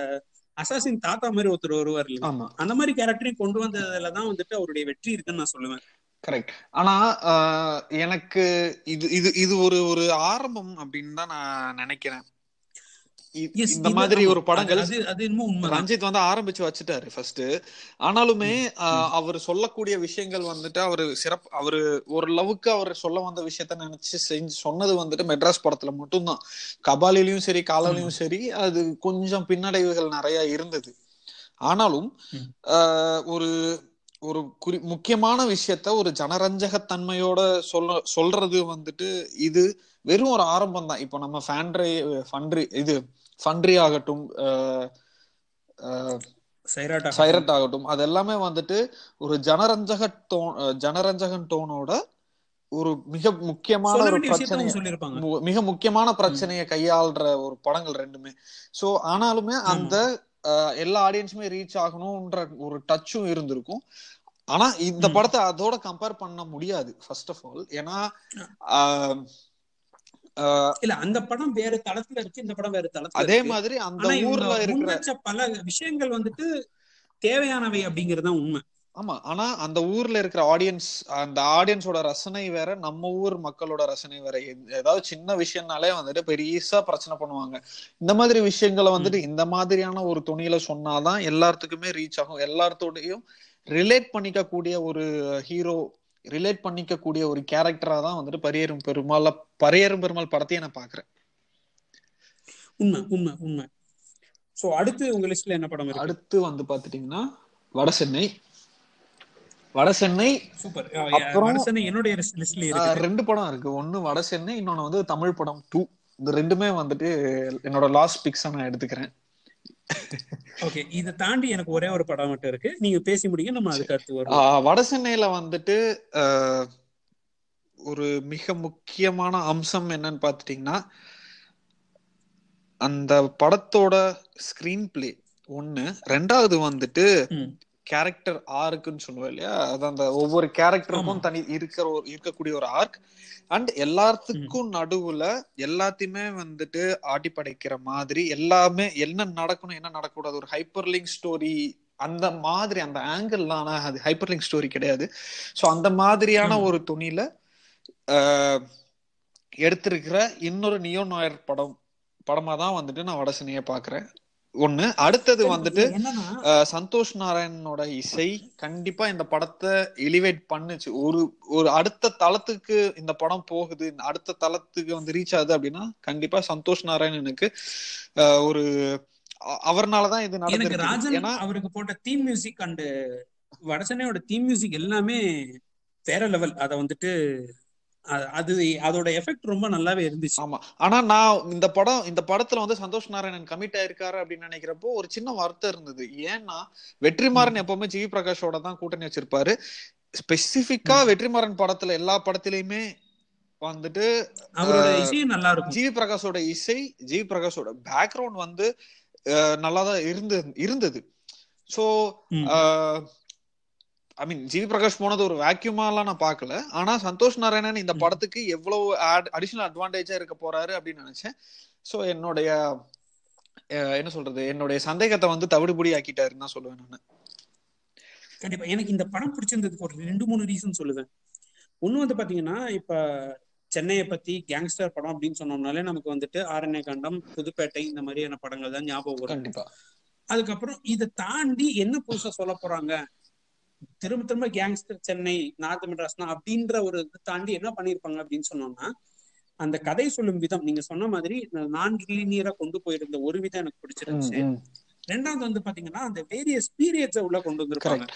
Speaker 1: அசாசின் தாத்தா மாதிரி ஒருத்தர் வருவார்
Speaker 2: ஆமா.
Speaker 1: அந்த மாதிரி கேரக்டரையும் கொண்டு வந்ததுலதான் வந்துட்டு அவருடைய வெற்றி இருக்குன்னு நான் சொல்லுவேன்.
Speaker 2: கரெக்ட் ஆனா எனக்கு இது இது இது ஒரு ஒரு ஆரம்பம் அப்படின்னு தான் நான் நினைக்கிறேன். இந்த மாதிரி. ஒரு படங்கள் ரஞ்சித் வந்து ஆரம்பிச்சு வச்சுட்டாரு ஃபர்ஸ்ட் ஆனாலுமே அவர் சொல்லக்கூடிய விஷயங்கள் வந்துட்டு அவரு சிறப்பு அவரு ஒரு லவுக்கு அவர் சொல்ல வந்த விஷயத்த நினைச்சு செஞ்சு சொன்னது வந்துட்டு மெட்ராஸ் படத்துல மட்டும்தான். கபாலிலையும் சரி காலாலையும் சரி அது கொஞ்சம் பின்னடைவுகள் நிறைய இருந்தது. ஆனாலும் ஒரு ஒரு குறி முக்கியமான விஷயத்த ஒரு ஜனரஞ்சகத்தன்மையோட சொல்ல சொல்றது வந்துட்டு இது வெறும் ஒரு ஆரம்பம் தான் இப்போ நம்ம ஃபேண்ட்ரி ஃபண்ட்ரி இது ஃபண்ட்ரி ஆகட்டும் சைரட் ஆகட்டும் அது எல்லாமே வந்துட்டு ஒரு ஜனரஞ்சக டோன் ஜனரஞ்சகன் டோனோட ஒரு மிக முக்கியமான ஒரு பிரச்சனை மிக முக்கியமான பிரச்சனையை கையாள்ற ஒரு படங்கள் ரெண்டுமே. சோ ஆனாலுமே அந்த எல்லா ஆடியன்ஸுமே ரீச் ஆகணும்ன்ற ஒரு டச்சும் இருந்திருக்கும். ஆனா இந்த. படத்தை அதோட கம்பேர் பண்ண முடியாது ஃபர்ஸ்ட் ஆஃப் ஆல் ஏன்னா
Speaker 1: இல்ல அந்த படம் வேற தளத்துல இருக்கு இந்த படம் வேற தளத்துல
Speaker 2: அதே மாதிரி அந்த ஊர்ல இருக்கிற
Speaker 1: பல விஷயங்கள் வந்துட்டு தேவையானவை அப்படிங்கறது தான் உண்மை.
Speaker 2: ஆமா ஆனா அந்த ஊர்ல இருக்கிற ஆடியன்ஸ் அந்த ஆடியன்ஸோட ரசனை வேற நம்ம ஊர் மக்களோட ரசனை வேற. ஏதாவது சின்ன விஷயம்னாலே வந்துட்டு பெரியசா பிரச்சனை பண்ணுவாங்க. இந்த மாதிரி விஷயங்களை வந்துட்டு இந்த மாதிரியான ஒரு துணியில சொன்னாதான் எல்லாத்துக்குமே ரீச் ஆகும். எல்லாத்தோடையும் ரிலேட் பண்ணிக்க கூடிய ஒரு ஹீரோ ரிலேட் பண்ணிக்க கூடிய ஒரு கேரக்டரா தான் வந்துட்டு பரியேறும் பெருமாள் பரியேறும் பெருமாள் படத்தையே நான் பாக்குறேன்.
Speaker 1: உண்மை உண்மை உண்மை. சோ அடுத்து உங்க லிஸ்ட்ல என்ன படம்
Speaker 2: அடுத்து வந்து பாத்துட்டீங்கன்னா வடசென்னை வடசென்னை
Speaker 1: சூப்பர்
Speaker 2: அப்புறம்
Speaker 1: வடசென்னை என்னுடைய லிஸ்ட்ல
Speaker 2: ஆஹ்
Speaker 1: இருக்கு
Speaker 2: ரெண்டு படம் இருக்கு. ஒன்னு வட சென்னை இன்னொன்னு வந்து தமிழ் படம் டூ இந்த ரெண்டுமே வந்துட்டு என்னோட லாஸ்ட் பிக்ஸா நான் எடுத்துக்கிறேன்.
Speaker 1: ஓகே இதை தாண்டி எனக்கு ஒரே ஒரு படம் மட்டும் இருக்கு. நீங்க பேசி முடிங்க நம்ம அதுக்கு அடுத்து வரும்
Speaker 2: வட சென்னையில வந்துட்டு ஒரு மிக முக்கியமான அம்சம் என்னன்னு பாத்துட்டீங்கன்னா அந்த படத்தோட ஸ்கிரீன் பிளே ஒண்ணு. ரெண்டாவது வந்துட்டு. கேரக்டர் ஆர்க்குன்னு சொல்லுவோம் இல்லையா? அது அந்த ஒவ்வொரு கேரக்டருக்கும். தனி இருக்கிற ஒரு இருக்கக்கூடிய ஒரு ஆர்க் அண்ட் எல்லாத்துக்கும் நடுவுல எல்லாத்தையுமே வந்துட்டு ஆட்டி படைக்கிற மாதிரி எல்லாமே என்ன நடக்கணும் என்ன நடக்கக்கூடாது ஒரு ஹைப்பர் லிங்க் ஸ்டோரி அந்த மாதிரி அந்த ஆங்கிள்லாம் ஆனா அது ஹைப்பர் லிங்க் ஸ்டோரி கிடையாது. ஸோ அந்த மாதிரியான. ஒரு துணியில எடுத்திருக்கிற இன்னொரு நியோ நாயர் படம் படமா தான் வந்துட்டு நான் வடசனைய பாக்குறேன் ஒண்ணு. அடுத்தது வந்துட்டு சந்தோஷ் நாராயணனோட இசை கண்டிப்பா இந்த படத்தை எலிவேட் பண்ணுச்சு. ஒரு ஒரு அடுத்த தளத்துக்கு இந்த படம் போகுது அடுத்த தளத்துக்கு வந்து ரீச் ஆகுது அப்படின்னா கண்டிப்பா சந்தோஷ் நாராயணனுக்கு ஒரு அவர்னாலதான் இது
Speaker 1: ராஜன்
Speaker 2: ஏன்னா
Speaker 1: அவருக்கு போட்ட தீம் மியூசிக் அண்ட் வடசென்னையோட தீம் மியூசிக் எல்லாமே வேற லெவல் அத வந்துட்டு அது அதோட எஃபெக்ட் ரொம்ப நல்லாவே இருந்துச்சு.
Speaker 2: ஆமா. ஆனா நான் இந்த படம் இந்த படத்துல வந்து சந்தோஷ் நாராயணன் கமிட் ஆயிருக்காரு அப்படின்னு நினைக்கிறப்போ ஒரு சின்ன வருத்தம் இருந்தது. ஏன்னா வெற்றிமாறன் எப்பவுமே ஜிவி பிரகாஷோட தான் கூட்டணி வச்சிருப்பாரு. ஸ்பெசிபிக்கா வெற்றிமாறன் படத்துல எல்லா படத்திலயுமே வந்துட்டு
Speaker 1: அவரோட இசையும் நல்லா இருக்கும்
Speaker 2: ஜிவி பிரகாஷோட இசை ஜிவி பிரகாஷோட பேக்ரவுண்ட் வந்து நல்லா தான் இருந்து இருந்தது. So. I mean GV Prakash போனது ஒரு வேக்யூமாலாம் நான் பார்க்கல. ஆனா சந்தோஷ் நாராயணன் இந்த. படத்துக்கு எவ்வளவு அடிஷனல் அட்வான்டேஜா இருக்க போறாரு அப்படின்னு நினைச்சேன். ஸோ என்னுடைய என்ன சொல்றது? என்னுடைய சந்தேகத்தை வந்து தவிடுபடி ஆக்கிட்டாருன்னு தான் சொல்லுவேன் நான்.
Speaker 1: கண்டிப்பா. எனக்கு இந்த படம் பிடிச்சிருந்ததுக்கு ஒரு ரெண்டு மூணு ரீசன் சொல்லுவேன். ஒண்ணு வந்து பாத்தீங்கன்னா இப்ப சென்னையை பத்தி கேங்ஸ்டர் படம் அப்படின்னு சொன்னோம்னாலே நமக்கு வந்துட்டு ஆரண்ய கண்டம் புதுப்பேட்டை இந்த மாதிரியான படங்கள் தான் ஞாபகம் வரும்.
Speaker 2: கண்டிப்பா.
Speaker 1: அதுக்கப்புறம் இதை தாண்டி என்ன புதுசா சொல்ல போறாங்க? திரும்ப திரும்ப கேங்ஸ்டர் சென்னை நார்த் மெட்ராஸ்னா அப்படின்ற ஒரு இது தாண்டி என்ன பண்ணிருப்பாங்க அப்படின்னு சொன்னோம்னா அந்த கதை சொல்லும் விதம் நீங்க சொன்ன மாதிரி நான்கு லீனியரா கொண்டு போயிருந்த ஒரு விதம் எனக்கு பிடிச்சிருந்துச்சு. ரெண்டாவது வந்து பாத்தீங்கன்னா அந்த வேரியஸ் பீரியட்ஸை உள்ள கொண்டு வந்திருப்பாங்க.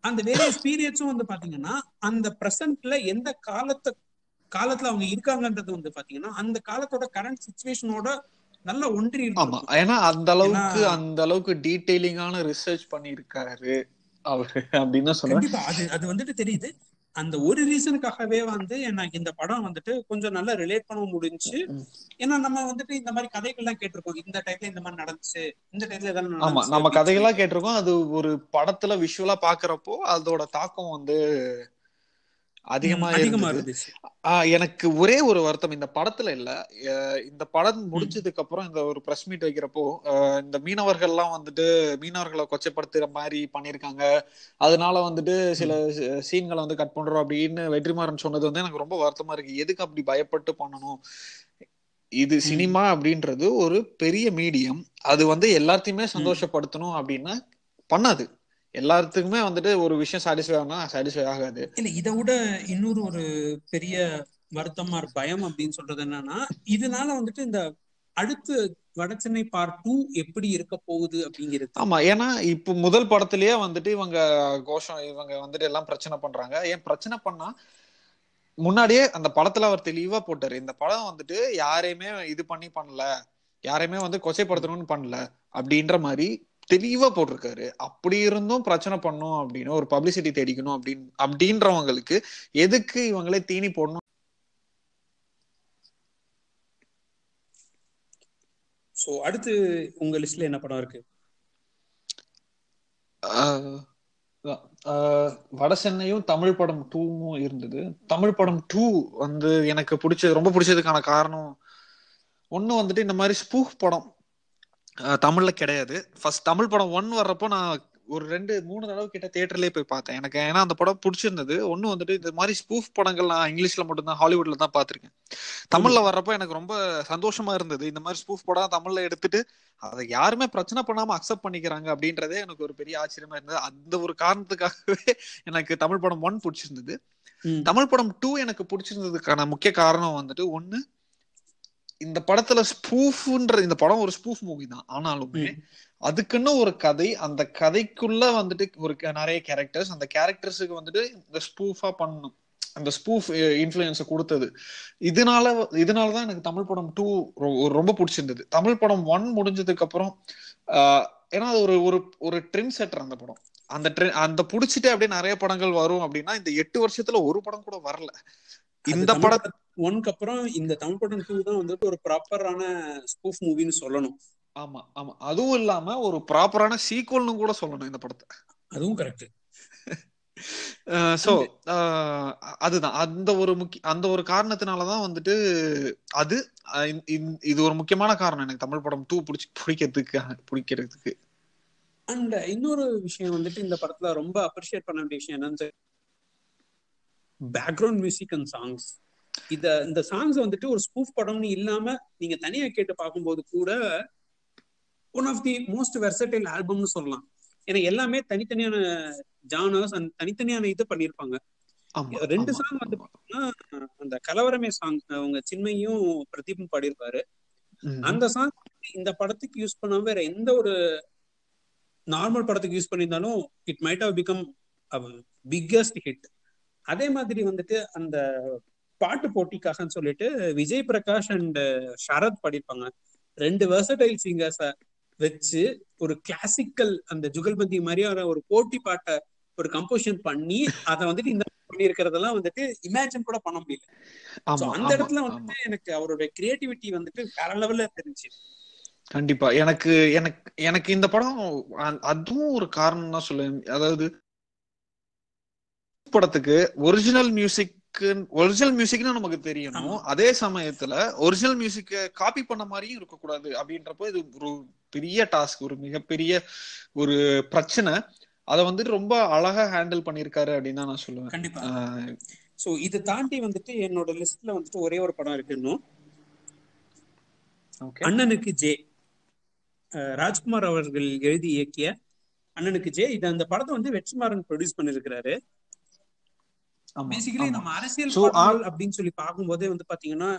Speaker 1: அந்த வேரியஸ் பீரியட்ஸும் வந்து பாத்தீங்கன்னா அந்த பிரசன்ட்ல எந்த காலத்தை காலத்துல அவங்க இருக்காங்கன்றது வந்து பாத்தீங்கன்னா அந்த காலத்தோட கரண்ட் சுச்சுவேஷனோட நல்ல ஒன்றி
Speaker 2: ஆமா. ஏன்னா அந்த அளவுக்கு அந்த அளவுக்கு டீடைலிங்கான ரிசர்ச் பண்ணியிருக்காரு. அவரு அப்படின்னு
Speaker 1: கண்டிப்பா அது அது வந்துட்டு தெரியுது. அந்த ஒரு ரீசனுக்காகவே வந்து எனக்கு இந்த படம் வந்துட்டு கொஞ்சம் நல்லா ரிலேட் பண்ண முடிஞ்சுச்சு
Speaker 2: ம்.
Speaker 1: ஏன்னா நம்ம வந்துட்டு இந்த மாதிரி கதைகள்லாம் கேட்டிருக்கோம். இந்த டைப்ல இந்த மாதிரி நடந்துச்சு இந்த டைப்ல இதெல்லாம்
Speaker 2: ஆமா நம்ம கதையெல்லாம் கேட்டிருக்கோம். அது ஒரு படத்துல விஷுவலா பாக்குறப்போ அதோட தாக்கம் வந்து அதிகமா
Speaker 1: இருந்துச்சு.
Speaker 2: எனக்கு ஒரே ஒரு வருத்தம். இந்த படத்துல இல்ல. இந்த படம் முடிஞ்சதுக்கு அப்புறம் இந்த ஒரு பிரஸ் மீட் வைக்கிறப்போ இந்த மீனவர்கள்லாம் வந்துட்டு மீனவர்களை கொச்சைப்படுத்துற மாதிரி பண்ணிருக்காங்க அதனால வந்துட்டு சில சீன்களை வந்து கட் பண்றோம் அப்படின்னு வெற்றிமாறன் சொன்னது வந்து எனக்கு ரொம்ப வருத்தமா இருக்கு. எதுக்கு அப்படி பயப்பட்டு பண்ணணும்? இது. சினிமா அப்படின்றது ஒரு பெரிய மீடியம். அது வந்து எல்லாத்தையுமே சந்தோஷப்படுத்தணும் அப்படின்னா பண்ணாது. எல்லாத்துக்குமே வந்துட்டு ஒரு விஷயம் சாட்டிஸ்ஃபை ஆகுனா சாட்டிஸ்ஃபை ஆகாது.
Speaker 1: இல்ல இதை விட இன்னொரு ஒரு பெரிய வருத்தமா பயம் அப்படின்னு சொல்றது என்னன்னா இதனால வந்துட்டு இந்த அடுத்து வடசென்னை பார்ட் டூ எப்படி இருக்க போகுது அப்படிங்கிறது.
Speaker 2: ஆமா ஏன்னா இப்போ முதல் படத்திலேயே வந்துட்டு இவங்க கோஷம் இவங்க வந்துட்டு எல்லாம் பிரச்சனை பண்றாங்க. ஏன் பிரச்சனை பண்ணா முன்னாடியே அந்த படத்துல அவர் தெளிவா போட்டாரு. இந்த படம் வந்துட்டு யாரையுமே இது பண்ணி பண்ணல. யாரையுமே வந்து கொச்சைப்படுத்தணும்னு பண்ணல. அப்படின்ற மாதிரி தெளிவா போட்டிருக்காரு. அப்படி இருந்தும் பிரச்சனை பண்ணும் அப்படின்னு ஒரு பப்ளிசிட்டி தேடிக்கணும் அப்படின்னு அப்படின்றவங்களுக்கு எதுக்கு இவங்களே தீனி போடணும்?
Speaker 1: சோ அடுத்து உங்க லிஸ்ட்ல என்ன படம் இருக்கு?
Speaker 2: வட சென்னையும் தமிழ் படம் டூவும் இருந்தது. தமிழ் படம் டூ வந்து எனக்கு பிடிச்சது ரொம்ப பிடிச்சதுக்கான காரணம் ஒண்ணு வந்துட்டு இந்த மாதிரி ஸ்பூஃப் படம் தமிழ்ல கிடையாது. ஃபர்ஸ்ட் தமிழ் படம் ஒன் வர்றப்போ நான் ஒரு ரெண்டு மூணு தடவை கிட்ட தியேட்டர்லயே போய் பார்த்தேன். எனக்கு ஏன்னா அந்த படம் பிடிச்சிருந்தது. ஒண்ணு வந்துட்டு இந்த மாதிரி ஸ்பூஃப் படங்கள் நான் இங்கிலீஷ்ல மட்டும்தான் ஹாலிவுட்ல தான் பார்த்திருக்கேன். தமிழ்ல வர்றப்போ எனக்கு ரொம்ப சந்தோஷமா இருந்தது. இந்த மாதிரி ஸ்பூஃப் படம் தமிழ்ல எடுத்துட்டு அதை யாருமே பிரச்சனை பண்ணாம அக்செப்ட் பண்ணிக்கிறாங்க அப்படின்றதே எனக்கு ஒரு பெரிய ஆச்சரியமா இருந்தது. அந்த ஒரு காரணத்துக்காகவே எனக்கு தமிழ் படம் ஒன் பிடிச்சிருந்தது. தமிழ் படம் டூ எனக்கு பிடிச்சிருந்ததுக்கான முக்கிய காரணம் வந்துட்டு ஒண்ணு இந்த படத்துல ஸ்பூஃப்ன்ற இந்த படம் ஒரு ஸ்பூஃப் மூவி தான் ஆனாலுமே. அதுக்குன்னு ஒரு கதை அந்த கதைக்குள்ள வந்துட்டு ஒரு நிறைய கேரக்டர்ஸ் அந்த கேரக்டர்ஸுக்கு வந்துட்டு இந்த ஸ்பூஃபா பண்ணணும் அந்த ஸ்பூஃப் இன்ஃபுளுன்ஸை கொடுத்தது. இதனால இதனாலதான் எனக்கு தமிழ் படம் டூ ரொம்ப பிடிச்சிருந்தது. தமிழ் படம் ஒன் முடிஞ்சதுக்கு அப்புறம் ஏன்னா அது ஒரு ஒரு ஒரு ட்ரெண்ட் செட்டர் அந்த படம். அந்த ட்ரெண்ட் அந்த புடிச்சிட்டு அப்படியே நிறைய படங்கள் வரும் அப்படின்னா இந்த எட்டு வருஷத்துல ஒரு படம் கூட வரல. இந்த படம்
Speaker 1: ஒன்க்கு அப்புறம் இந்த தமிழ் படம் டூ தான் வந்துட்டு ஒரு ப்ராப்பரான ஸ்பூஃப் மூவின்னு சொல்லணும்.
Speaker 2: ஆமா ஆமா. அதுவும் இல்லாம ஒரு ப்ராப்பரான சீக்வல்னு கூட சொல்லணும் இந்த படத்தை.
Speaker 1: அதுவும் கரெக்ட்
Speaker 2: சோ அதுதான். அந்த ஒரு முக்கிய அந்த ஒரு காரணத்தினாலதான் வந்துட்டு அது இது ஒரு முக்கியமான காரணம் எனக்கு தமிழ் படம் டூ பிடிச்சி பிடிக்கிறதுக்கு பிடிக்கிறதுக்கு.
Speaker 1: அண்ட் இன்னொரு விஷயம் வந்துட்டு இந்த படத்துல ரொம்ப அப்ரிஷியேட் பண்ண வேண்டிய விஷயம் என்னன்னு பேக்ரவுண்ட் மியூசிக் அண்ட் சாங்ஸ் இத இந்த சாங்ஸ் வந்துட்டு ஒரு ஸ்பூஃப் படம்னு இல்லாம நீங்க தனியா கேட்டு பார்க்கும்போது கூட one of the most versatile ஆல்பம்னு சொல்லலாம். ஏன்னா எல்லாமே தனித்தனியான ஜானர்ஸ் அண்ட் தனித்தனியான இது பண்ணிருப்பாங்க ரெண்டு சாங் வந்து பாத்தீங்கன்னா அந்த கலவரமே சாங் அவங்க சின்மையும் பிரதீப்பும் பாடியிருப்பாரு. அந்த சாங் இந்த படத்துக்கு யூஸ் பண்ணாம வேற எந்த ஒரு நார்மல் படத்துக்கு யூஸ் பண்ணியிருந்தாலும் it might have become biggest hit அதே மாதிரி வந்துட்டு அந்த பாட்டு போட்டிக்காகன்னு சொல்லிட்டு விஜய் பிரகாஷ் அண்ட் ஷரத் பாடியிருப்பாங்க. ரெண்டு வெர்சடைல் சிங்கர்ஸ வச்சு ஒரு கிளாசிக்கல் அந்த ஜுகல்பந்தி மாதிரியான ஒரு போட்டி பாட்டை ஒரு கம்போசிஷன் பண்ணி அதை வந்துட்டு இந்த பண்ணி இருக்கிறதெல்லாம் வந்துட்டு இமேஜின் கூட பண்ண முடியல. அந்த இடத்துல வந்துட்டு எனக்கு அவரோட கிரியேட்டிவிட்டி வந்துட்டு வேற லெவல்ல தெரிஞ்சு
Speaker 2: கண்டிப்பா. எனக்கு எனக்கு எனக்கு இந்த படம் அதுவும் ஒரு காரணம் தான் சொல்லுவேன். அதாவது படத்துக்கு ஒரிஜினல் மியூசிக் ஒரிஜினல் மியூசிக்னு நமக்கு தெரியணும். அதே சமயத்துல ஒரிஜினல் மியூசிக்க காப்பி பண்ண மாதிரியும் இருக்கக்கூடாது. அப்படின்றப்போ இது ஒரு பெரிய டாஸ்க் ஒரு மிகப்பெரிய ஒரு பிரச்சனை. அத வந்துட்டு ரொம்ப அழகா ஹேண்டில் பண்ணிருக்காரு அப்படின்னு தான் நான் சொல்லுவேன்.
Speaker 1: கண்டிப்பா. சோ இதை தாண்டி வந்துட்டு என்னோட லிஸ்ட்ல வந்துட்டு ஒரே ஒரு படம் இருக்கு இன்னும். அண்ணனுக்கு ஜே. ராஜ்குமார் அவர்கள் எழுதி இயக்கிய அண்ணனுக்கு ஜே. இது அந்த படத்தை வந்து வெற்றிமாறன் ப்ரொடியூஸ் பண்ணிருக்கிறாரு பேசிக்கலி நம்ம அரசியல் அப்படின்னு சொல்லி பார்க்கும்போதே வந்து பாத்தீங்கன்னா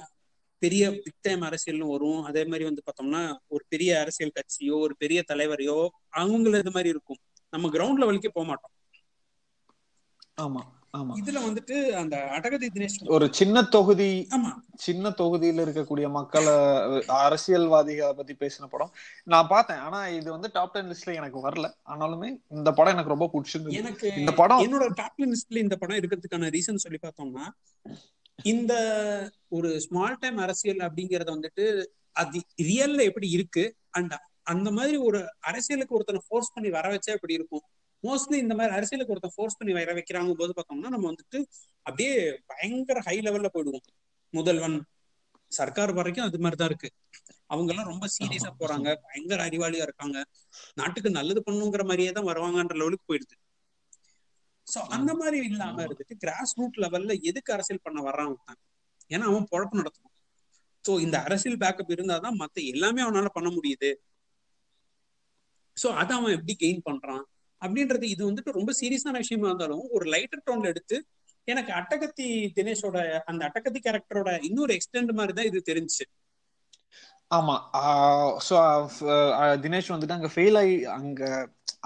Speaker 1: பெரிய பிக் டைம் அரசியல்னு வரும். அதே மாதிரி வந்து பார்த்தோம்னா ஒரு பெரிய அரசியல் கட்சியோ ஒரு பெரிய தலைவரையோ அவங்கள இது மாதிரி இருக்கும். நம்ம கிரவுண்ட் லெவலுக்கே போக மாட்டோம்.
Speaker 2: ஆமா ஆமா.
Speaker 1: இதுல வந்துட்டு அந்த அடகதி தினேஷ்
Speaker 2: ஒரு சின்ன தொகுதி
Speaker 1: ஆமா.
Speaker 2: சின்ன தொகுதியில இருக்கக்கூடிய மக்களை அரசியல்வாதிகளை பத்தி பேசின படம். நான் பார்த்தேன். ஆனா இது வந்து டாப் டென் லிஸ்ட்ல எனக்கு வரல. ஆனாலுமே இந்த படம் எனக்கு ரொம்ப பிடிச்சிருந்தது.
Speaker 1: எனக்கு
Speaker 2: இந்த படம்
Speaker 1: என்னோட டாப் டென் லிஸ்ட்ல இந்த படம் இருக்கிறதுக்கான ரீசன் சொல்லி பார்த்தோம்னா இந்த ஒரு ஸ்மால் டைம் அரசியல் அப்படிங்கறத வந்துட்டு அது ரியல்ல எப்படி இருக்கு? அண்ட் அந்த மாதிரி ஒரு அரசியலுக்கு ஒருத்தனை ஃபோர்ஸ் பண்ணி வர வச்சா எப்படி இருக்கும்? மோஸ்ட்லி இந்த மாதிரி அரசியலுக்கு ஒருத்தன் ஃபோர்ஸ் பண்ணி வர வைக்கிறாங்க போது பார்த்தோம்னா நம்ம வந்துட்டு அப்படியே பயங்கர ஹை லெவல்ல போயிடுவோம். முதல்வன் சர்க்கார் வரைக்கும் அது மாதிரிதான் இருக்கு. அவங்க எல்லாம் ரொம்ப சீரியஸா போறாங்க பயங்கர அறிவாளியா இருக்காங்க. நாட்டுக்கு நல்லது பண்ணுங்கிற மாதிரியே தான் வருவாங்கன்ற லெவலுக்கு போயிடுது. சோ அந்த மாதிரி இல்லாம இருந்துட்டு கிராஸ் ரூட் லெவல்ல எதுக்கு அரசியல் பண்ண வர்றான் அவன்? ஏன்னா அவன் பொழப்பு நடத்தணும் சோ இந்த அரசியல் பேக்கப் இருந்தாதான் மத்த எல்லாமே அவனால பண்ண முடியுது. சோ அதை அவன் எப்படி கெயின் பண்றான்? அப்படின்றது இது வந்துட்டு ரொம்ப சீரியஸான விஷயமா இருந்தாலும் ஒரு லைட்டர் டோன்ல எடுத்து எனக்கு அட்டகத்தி தினேஷோட அந்த அட்டகத்தி கேரக்டரோட இன்னொரு எக்ஸ்டெண்ட் மாதிரி தான் இது தெரிஞ்சுச்சு.
Speaker 2: ஆமா. சோ தினேஷ் வந்துட்டு அங்க ஃபெயில் ஆகி அங்க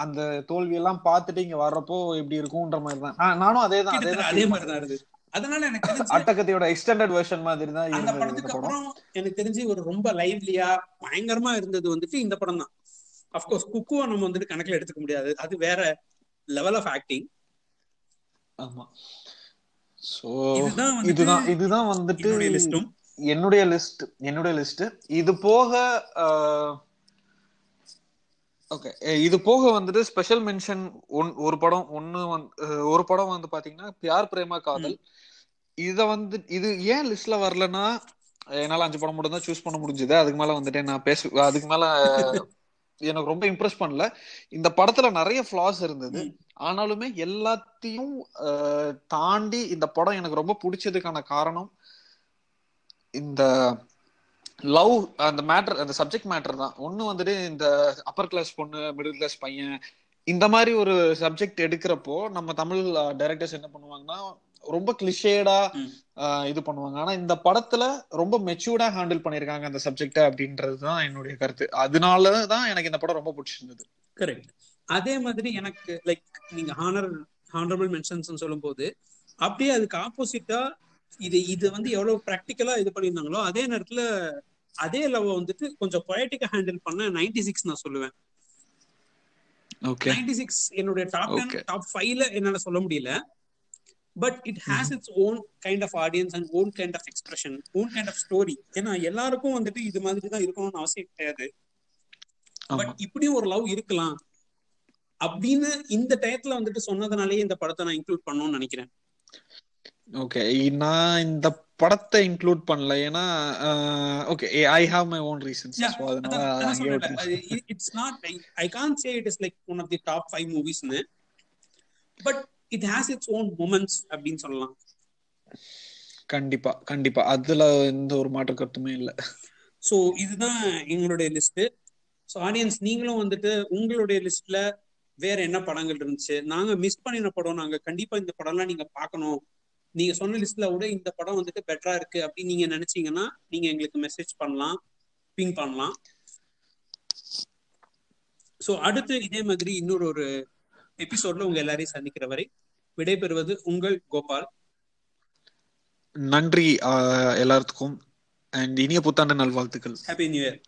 Speaker 2: அந்த தோல்வி எல்லாம் பார்த்துட்டு இங்க வர்றப்போ எப்படி இருக்கும்ன்ற மாதிரி தான் நானும் அதே தான்
Speaker 1: அதே மாதிரி தான் இருந்தது. அதனால எனக்கு
Speaker 2: அட்டகத்தியோட எக்ஸ்டெண்டட் வெர்ஷன் மாதிரி தான்
Speaker 1: அந்த படத்துக்கு அப்புறம் எனக்கு தெரிஞ்சு ஒரு ரொம்ப லைவ்லியா பயங்கரமா இருந்தது வந்துட்டு இந்த படம் தான். அப்கோர்ஸ் குக்குவை நம்ம வந்துட்டு கணக்குல எடுத்துக்க முடியாது. அது வேற லெவல் ஆஃப் ஆக்டிங்
Speaker 2: ஆமா. இதுதான் இதுதான் வந்துட்டு என்னுடைய லிஸ்ட் என்னுடைய லிஸ்ட் இது போக ஓகே இது போக வந்துட்டு ஸ்பெஷல் மென்ஷன் ஒன் ஒரு படம் ஒன்னு ஒரு படம் வந்து பாத்தீங்கன்னா பியார் பிரேமா காதல். இத வந்து இது ஏன் லிஸ்ட்ல வரலன்னா என்னால அஞ்சு படம் மட்டும் தான் சூஸ் பண்ண முடிஞ்சது. அதுக்கு மேல வந்துட்டு நான் பேச அதுக்கு மேல எனக்கு ரொம்ப இம்ப்ரெஸ் பண்ணல. இந்த படத்துல நிறைய ஃபிளாஸ் இருந்தது. ஆனாலுமே எல்லாத்தையும் தாண்டி இந்த படம் எனக்கு ரொம்ப பிடிச்சதுக்கான காரணம் இந்த லவ் அந்த மேட்டர் அந்த சப்ஜெக்ட் மேட்டர் தான். ஒண்ணு வந்துட்டு இந்த அப்பர் கிளாஸ் பொண்ணு மிடில் கிளாஸ் பையன் இந்த மாதிரி ஒரு சப்ஜெக்ட் எடுக்கிறப்போ நம்ம தமிழ் டைரக்டர்ஸ் என்ன பண்ணுவாங்கன்னா ரொம்ப கிளிஷேடா இது பண்ணுவாங்க. ஆனா இந்த படத்துல ரொம்ப மெச்சூர்டா ஹேண்டில் பண்ணிருக்காங்க அந்த சப்ஜெக்ட அப்படின்றது தான் என்னுடைய கருத்து. அதனாலதான் எனக்கு இந்த படம் ரொம்ப பிடிச்சிருந்தது.
Speaker 1: கரெக்ட் அதே மாதிரி எனக்கு லைக் நீங்க ஹானர் ஹானரபிள் மென்ஷன்ஸ் சொல்லும் போது அப்படியே அதுக்கு ஆப்போசிட்டா இது இது வந்து எவ்வளவு ப்ராக்டிக்கலா இது பண்ணியிருந்தாங்களோ அதே நேரத்துல அதே லவ் வந்துட்டு கொஞ்சம் பொயட்டிக்கா ஹேண்டில் பண்ண நைன்டி சிக்ஸ் நான் சொல்லுவேன்.
Speaker 2: ஓகே
Speaker 1: நைன்டி சிக்ஸ் என்னுடைய டாப் டென். டாப் ஃபைவ்ல என்னால சொல்ல முடியல. But it has its own kind of audience and own kind of expression own kind of story ஏன்னா எல்லாருக்கும் வந்துட்டு இது மாதிரி தான் இருக்கணும்னு அவசியம் கிடையாது. பட் இப்படியும் ஒரு லவ் இருக்கலாம். அப்படின்னு இந்த டயத்துல வந்துட்டு சொன்னதுனாலேயே இந்த படத்தை நான் இன்க்ளூட் பண்ணணும்னு நினைக்கிறேன்.
Speaker 2: ஓகே நான் இந்த படத்தை இன்க்ளூட் பண்ணல. ஏன்னா okay I have my own reasons
Speaker 1: it's not I can say it is like one of the top five மூவிஸ்னு but it has its own moments அப்படின்னு சொல்லலாம்.
Speaker 2: கண்டிப்பா கண்டிப்பா. அதுல எந்த ஒரு மாற்று கருத்துமே இல்ல.
Speaker 1: ஸோ இதுதான் எங்களுடைய லிஸ்ட் ஸோ ஆடியன்ஸ் நீங்களும் வந்துட்டு உங்களுடைய லிஸ்ட்ல வேற என்ன படங்கள் இருந்துச்சு? நாங்க மிஸ் பண்ணின படம் நாங்க கண்டிப்பா இந்த படம்லாம் நீங்க பார்க்கணும். நீங்க சொன்ன லிஸ்ட்ல விட இந்த படம் வந்துட்டு பெட்டரா இருக்கு அப்படின்னு நீங்க நினைச்சீங்கன்னா நீங்க எங்களுக்கு மெசேஜ் பண்ணலாம் பிங் பண்ணலாம். ஸோ அடுத்து இதே மாதிரி இன்னொரு ஒரு எபிசோட்ல உங்க எல்லாரையும் சந்திக்கிற வரை விடைபெறுவது உங்கள் கோபால்.
Speaker 2: நன்றி எல்லாத்துக்கும் அண்ட் இனிய புத்தாண்டு நல்வாழ்த்துக்கள்.
Speaker 1: Happy new year